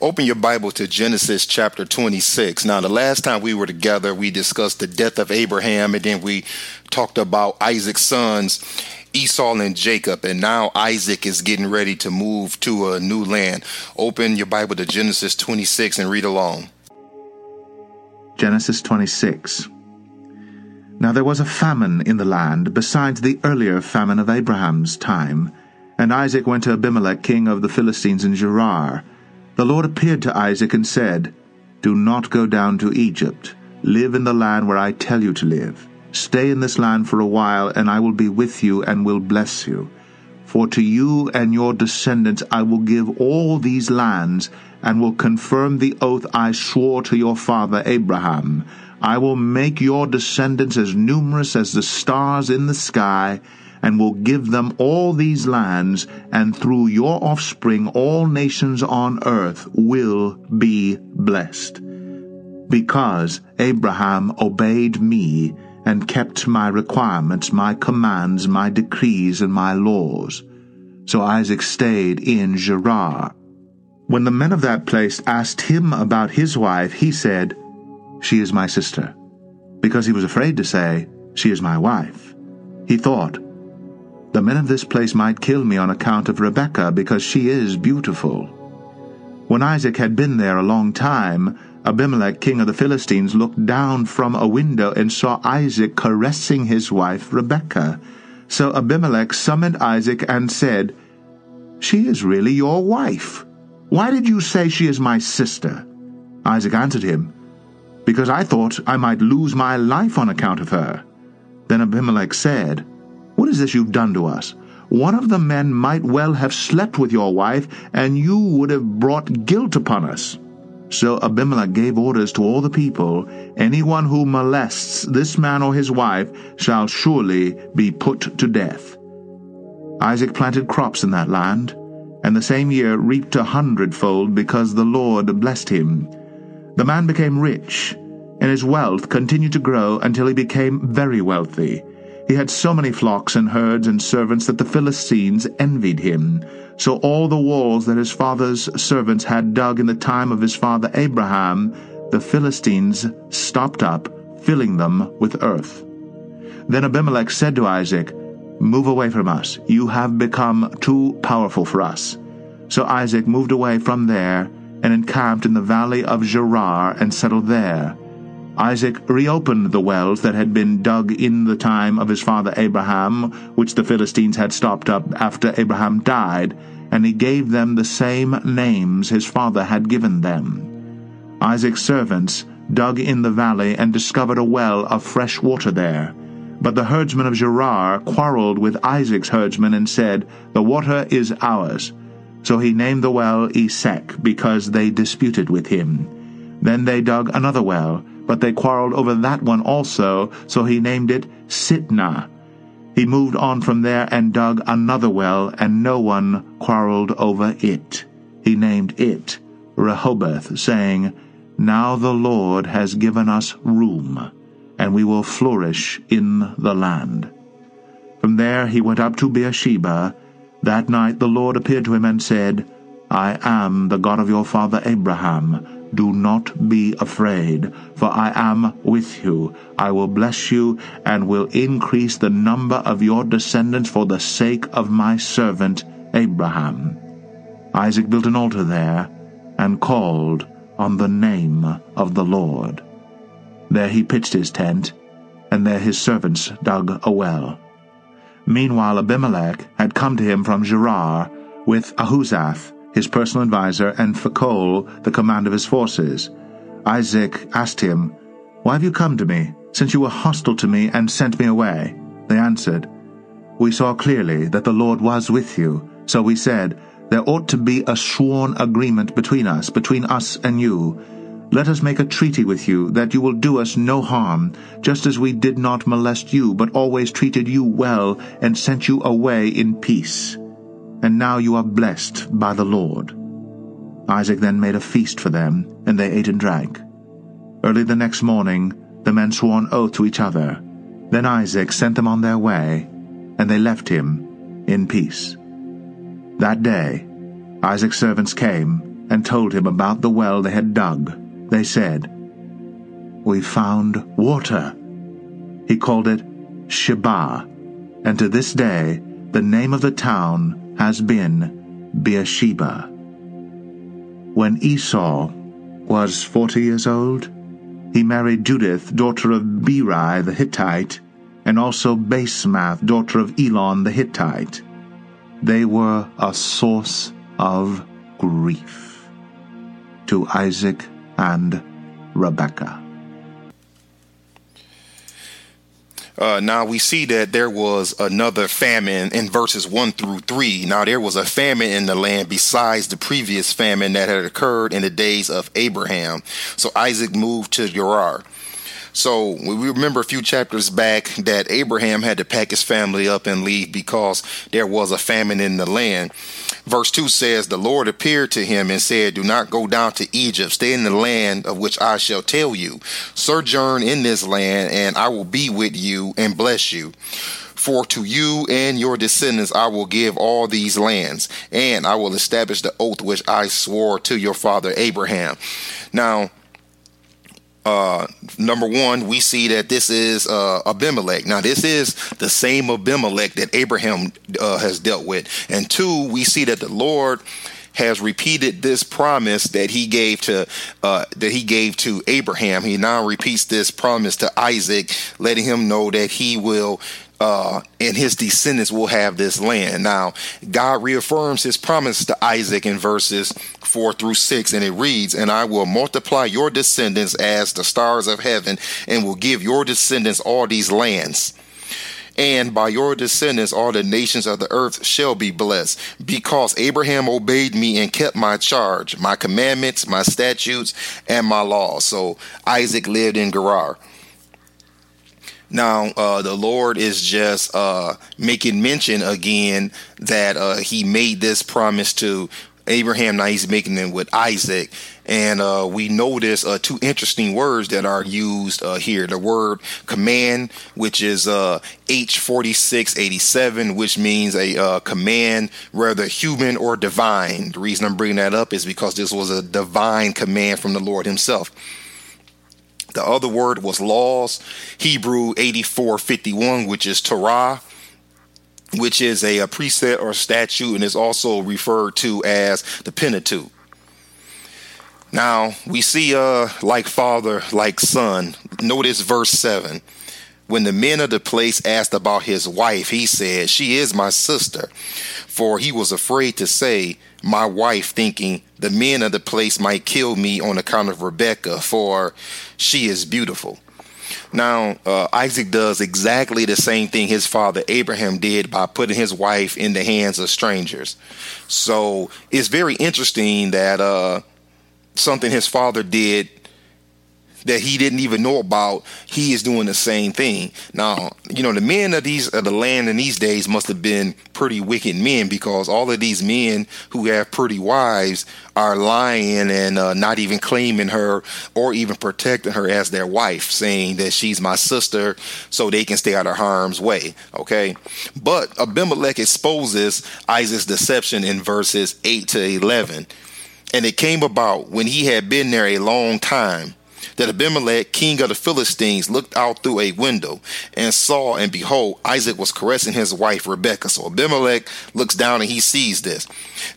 Open your Bible to Genesis chapter 26. Now, the last time we were together, we discussed the death of Abraham, and then we talked about Isaac's sons, Esau and Jacob. And now Isaac is getting ready to move to a new land. Open your Bible to Genesis 26 and read along. Genesis 26. Now there was a famine in the land, besides the earlier famine of Abraham's time. And Isaac went to Abimelech king of the Philistines in Gerar. The Lord appeared to Isaac and said, Do not go down to Egypt. Live in the land where I tell you to live. Stay in this land for a while, and I will be with you and will bless you. For to you and your descendants I will give all these lands, and will confirm the oath I swore to your father Abraham. I will make your descendants as numerous as the stars in the sky, and will give them all these lands, and through your offspring all nations on earth will be blessed. Because Abraham obeyed me, and kept my requirements, my commands, my decrees, and my laws. So Isaac stayed in Gerar. When the men of that place asked him about his wife, he said, She is my sister, because he was afraid to say, She is my wife. He thought, The men of this place might kill me on account of Rebekah, because she is beautiful. When Isaac had been there a long time, Abimelech, king of the Philistines, looked down from a window and saw Isaac caressing his wife Rebekah. So Abimelech summoned Isaac and said, She is really your wife. Why did you say she is my sister? Isaac answered him, Because I thought I might lose my life on account of her. Then Abimelech said, What is this you've done to us? One of the men might well have slept with your wife, and you would have brought guilt upon us. So Abimelech gave orders to all the people, Anyone who molests this man or his wife shall surely be put to death. Isaac planted crops in that land, and the same year reaped a hundredfold because the Lord blessed him. The man became rich, and his wealth continued to grow until he became very wealthy. He had so many flocks and herds and servants that the Philistines envied him. So all the walls that his father's servants had dug in the time of his father Abraham, the Philistines stopped up, filling them with earth. Then Abimelech said to Isaac, Move away from us. You have become too powerful for us. So Isaac moved away from there and encamped in the valley of Gerar and settled there. Isaac reopened the wells that had been dug in the time of his father Abraham, which the Philistines had stopped up after Abraham died, and he gave them the same names his father had given them. Isaac's servants dug in the valley and discovered a well of fresh water there. But the herdsmen of Gerar quarreled with Isaac's herdsmen and said, The water is ours. So he named the well Esek, because they disputed with him. Then they dug another well, but they quarreled over that one also, so he named it Sitnah. He moved on from there and dug another well, and no one quarreled over it. He named it Rehoboth, saying, Now the Lord has given us room, and we will flourish in the land. From there he went up to Beersheba. That night the Lord appeared to him and said, I am the God of your father Abraham. Do not be afraid, for I am with you. I will bless you, and will increase the number of your descendants for the sake of my servant Abraham. Isaac built an altar there, and called on the name of the Lord. There he pitched his tent, and there his servants dug a well. Meanwhile Abimelech had come to him from Gerar with Ahuzzath, his personal adviser, and Phicol, the command of his forces. Isaac asked him, Why have you come to me, since you were hostile to me and sent me away? They answered, We saw clearly that the Lord was with you, so we said, There ought to be a sworn agreement between us, between us and you. Let us make a treaty with you, that you will do us no harm, just as we did not molest you, but always treated you well, and sent you away in peace and now you are blessed by the Lord. Isaac then made a feast for them, and they ate and drank. Early the next morning, the men swore an oath to each other. Then Isaac sent them on their way, and they left him in peace. That day, Isaac's servants came and told him about the well they had dug. They said, We found water. He called it Sheba, and to this day the name of the town has been Beersheba. When Esau was forty years old, he married Judith, daughter of Beeri the Hittite, and also Basemath, daughter of Elon the Hittite. They were a source of grief to Isaac and Rebekah. Uh, now we see that there was another famine in verses 1 through 3. Now there was a famine in the land besides the previous famine that had occurred in the days of Abraham. So Isaac moved to Gerar. So we remember a few chapters back that Abraham had to pack his family up and leave because there was a famine in the land. Verse 2 says, The Lord appeared to him and said, Do not go down to Egypt, stay in the land of which I shall tell you. Sojourn in this land, and I will be with you and bless you. For to you and your descendants I will give all these lands, and I will establish the oath which I swore to your father Abraham. Now, uh, number one, we see that this is uh, Abimelech. Now, this is the same Abimelech that Abraham uh, has dealt with. And two, we see that the Lord has repeated this promise that he gave to uh, that he gave to Abraham. He now repeats this promise to Isaac, letting him know that he will uh, and his descendants will have this land. Now, God reaffirms his promise to Isaac in verses 4 through 6, and it reads, And I will multiply your descendants as the stars of heaven, and will give your descendants all these lands. And by your descendants, all the nations of the earth shall be blessed, because Abraham obeyed me and kept my charge, my commandments, my statutes, and my laws. So Isaac lived in Gerar. Now, uh, the Lord is just uh, making mention again that uh, He made this promise to Abraham. Now He's making it with Isaac, and uh, we notice uh, two interesting words that are used uh, here. The word command, which is H forty six eighty seven, which means a command, whether human or divine. The reason I'm bringing that up is because this was a divine command from the Lord Himself. The other word was laws, Hebrew 8451, which is Torah, which is a, a precept or statute and is also referred to as the Pentateuch. Now, we see uh like father, like son. Notice verse 7. When the men of the place asked about his wife, he said, She is my sister. For he was afraid to say, My wife, thinking, The men of the place might kill me on account of Rebekah, for she is beautiful. Now, uh, Isaac does exactly the same thing his father Abraham did by putting his wife in the hands of strangers. So it's very interesting that uh, something his father did that he didn't even know about, he is doing the same thing. Now, you know, the men of these of the land in these days must have been pretty wicked men because all of these men who have pretty wives are lying and uh, not even claiming her or even protecting her as their wife, saying that she's my sister so they can stay out of harm's way. Okay. But Abimelech exposes Isaac's deception in verses 8 to 11. And it came about when he had been there a long time that Abimelech, king of the Philistines, looked out through a window and saw, and behold, Isaac was caressing his wife Rebekah. So Abimelech looks down and he sees this.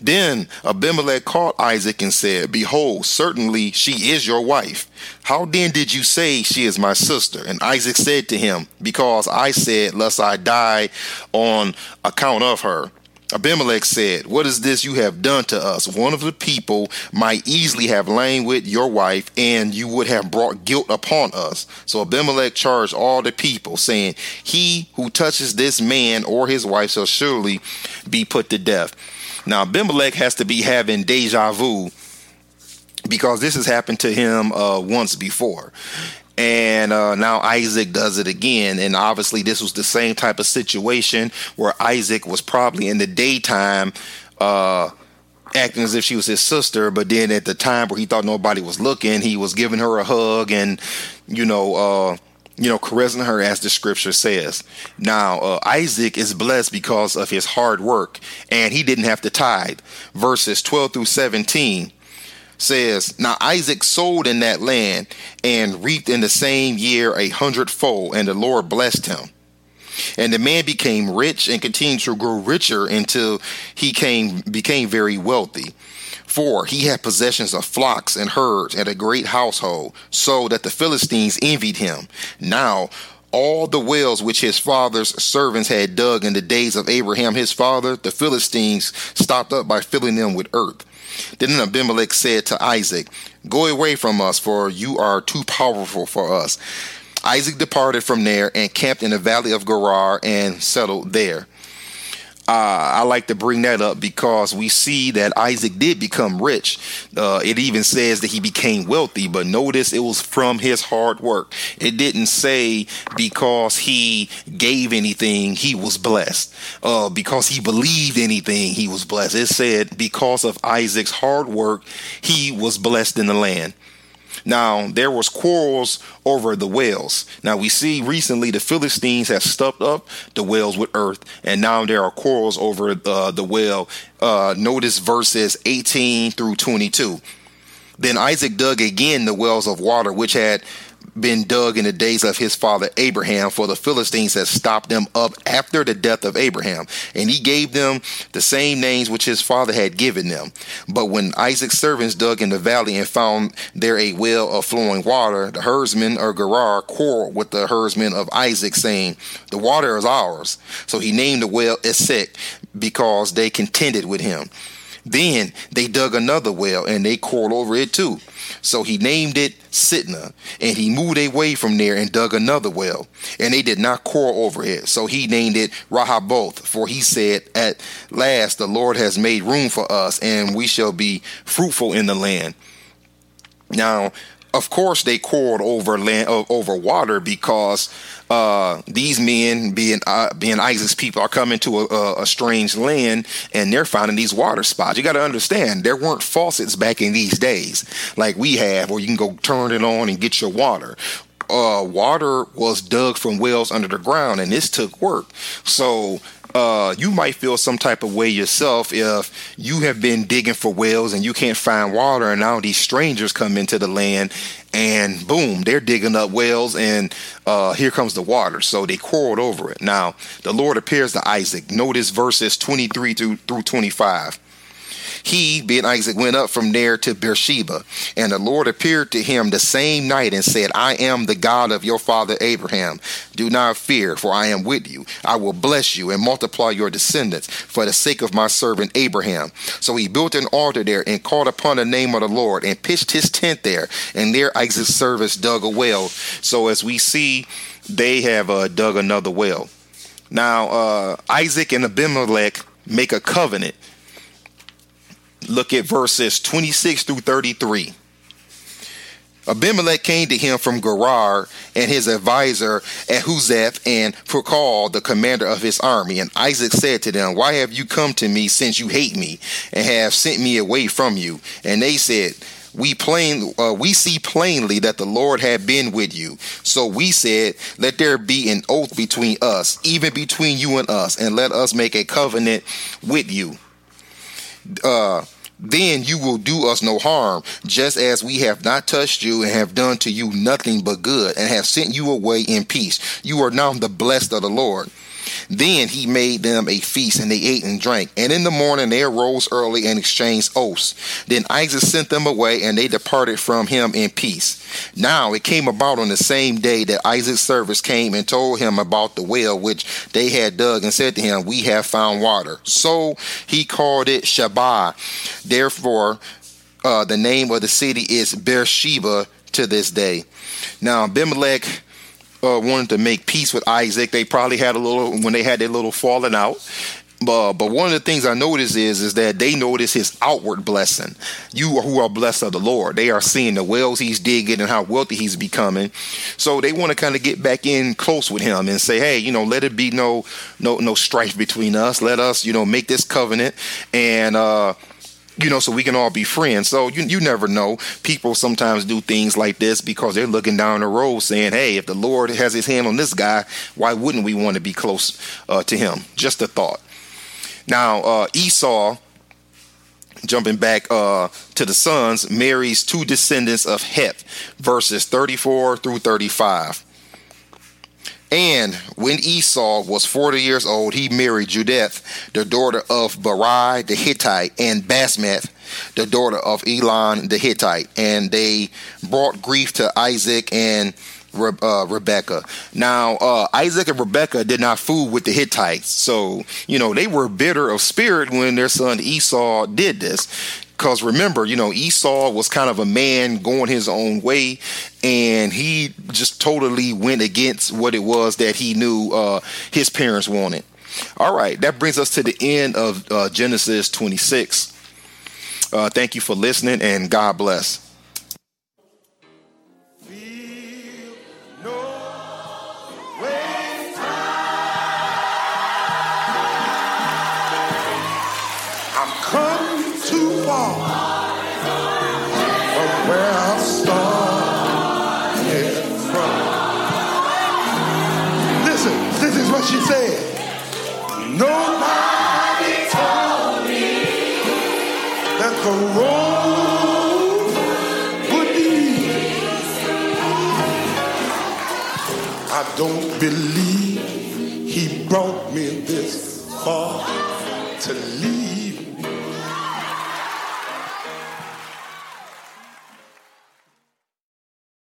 Then Abimelech called Isaac and said, Behold, certainly she is your wife. How then did you say she is my sister? And Isaac said to him, Because I said, Lest I die on account of her. Abimelech said, What is this you have done to us? One of the people might easily have lain with your wife, and you would have brought guilt upon us. So Abimelech charged all the people, saying, He who touches this man or his wife shall surely be put to death. Now, Abimelech has to be having deja vu because this has happened to him uh, once before and uh, now Isaac does it again. And obviously, this was the same type of situation where Isaac was probably in the daytime. Uh, acting as if she was his sister, but then at the time where he thought nobody was looking, he was giving her a hug and, you know, uh, you know, caressing her as the scripture says. Now, uh, Isaac is blessed because of his hard work and he didn't have to tithe. Verses 12 through 17 says, Now Isaac sowed in that land and reaped in the same year a hundredfold, and the Lord blessed him. And the man became rich and continued to grow richer until he came became very wealthy. For he had possessions of flocks and herds and a great household, so that the Philistines envied him. Now all the wells which his father's servants had dug in the days of Abraham his father, the Philistines stopped up by filling them with earth. Then Abimelech said to Isaac, Go away from us, for you are too powerful for us. Isaac departed from there and camped in the valley of Gerar and settled there. Uh, I like to bring that up because we see that Isaac did become rich. Uh, it even says that he became wealthy, but notice it was from his hard work. It didn't say because he gave anything, he was blessed. Uh, because he believed anything, he was blessed. It said because of Isaac's hard work, he was blessed in the land. Now, there was quarrels over the wells. Now, we see recently the Philistines have stuffed up the wells with earth, and now there are quarrels over uh, the well. Uh, notice verses 18 through 22. Then Isaac dug again the wells of water which had been dug in the days of his father Abraham, for the Philistines had stopped them up after the death of Abraham. And he gave them the same names which his father had given them. But when Isaac's servants dug in the valley and found there a well of flowing water, the herdsmen of Gerar quarreled with the herdsmen of Isaac, saying, The water is ours. So he named the well Esek because they contended with him. Then they dug another well and they quarreled over it too. So he named it Sitnah, and he moved away from there and dug another well, and they did not quarrel over it. So he named it Rehoboth, for he said, At last the Lord has made room for us, and we shall be fruitful in the land. Now, of course, they quarreled over land over water because uh, these men, being uh, being Isaac's people, are coming to a, a, strange land and they're finding these water spots. You got to understand, there weren't faucets back in these days like we have, where you can go turn it on and get your water. Uh, water was dug from wells under the ground, and this took work. So uh, you might feel some type of way yourself if you have been digging for wells and you can't find water, and now these strangers come into the land and boom, they're digging up wells, and uh, here comes the water. So they quarreled over it. Now, the Lord appears to Isaac. Notice verses 23 through, through 25. He, being Isaac, went up from there to Beersheba, and the Lord appeared to him the same night and said, I am the God of your father Abraham. Do not fear, for I am with you. I will bless you and multiply your descendants for the sake of my servant Abraham. So he built an altar there and called upon the name of the Lord and pitched his tent there. And there Isaac's servants dug a well. So as we see, they have uh, dug another well. Now, uh, Isaac and Abimelech make a covenant Look at verses 26 through 33. Abimelech came to him from Gerar and his advisor Ahuzzath and Phicol, the commander of his army. And Isaac said to them, Why have you come to me since you hate me and have sent me away from you? And they said, we plain uh, we see plainly that the Lord had been with you. So we said, let there be an oath between us, even between you and us, and let us make a covenant with you. Uh, then you will do us no harm, just as we have not touched you and have done to you nothing but good, and have sent you away in peace. You are now the blessed of the Lord. Then he made them a feast, and they ate and drank. And in the morning they arose early and exchanged oaths. Then Isaac sent them away, and they departed from him in peace. Now it came about on the same day that Isaac's servants came and told him about the well which they had dug, and said to him, We have found water. So he called it Shabbat. Therefore, uh, the name of the city is Beersheba to this day. Now Abimelech uh, wanted to make peace with Isaac. They probably had a little when they had their little falling out. But, but one of the things I notice is is that they notice his outward blessing. You who are blessed of the Lord, they are seeing the wells he's digging and how wealthy he's becoming. So they want to kind of get back in close with him and say, hey, you know, let it be no no no strife between us. Let us, you know, make this covenant and uh you know, so we can all be friends. So you you never know. People sometimes do things like this because they're looking down the road, saying, "Hey, if the Lord has His hand on this guy, why wouldn't we want to be close uh, to Him?" Just a thought. Now uh, Esau jumping back uh, to the sons, marries two descendants of Heth, verses 34 through 35. And when Esau was 40 years old, he married Judith, the daughter of Beeri the Hittite, and Basmath, the daughter of Elon the Hittite. And they brought grief to Isaac and Re- uh, Rebekah. Now, uh, Isaac and Rebekah did not fool with the Hittites. So, you know, they were bitter of spirit when their son Esau did this. Because remember, you know, Esau was kind of a man going his own way, and he just totally went against what it was that he knew uh, his parents wanted. All right, that brings us to the end of uh, Genesis 26. Uh, thank you for listening, and God bless. She said, Nobody told me that the road would be. I don't believe he brought me this far.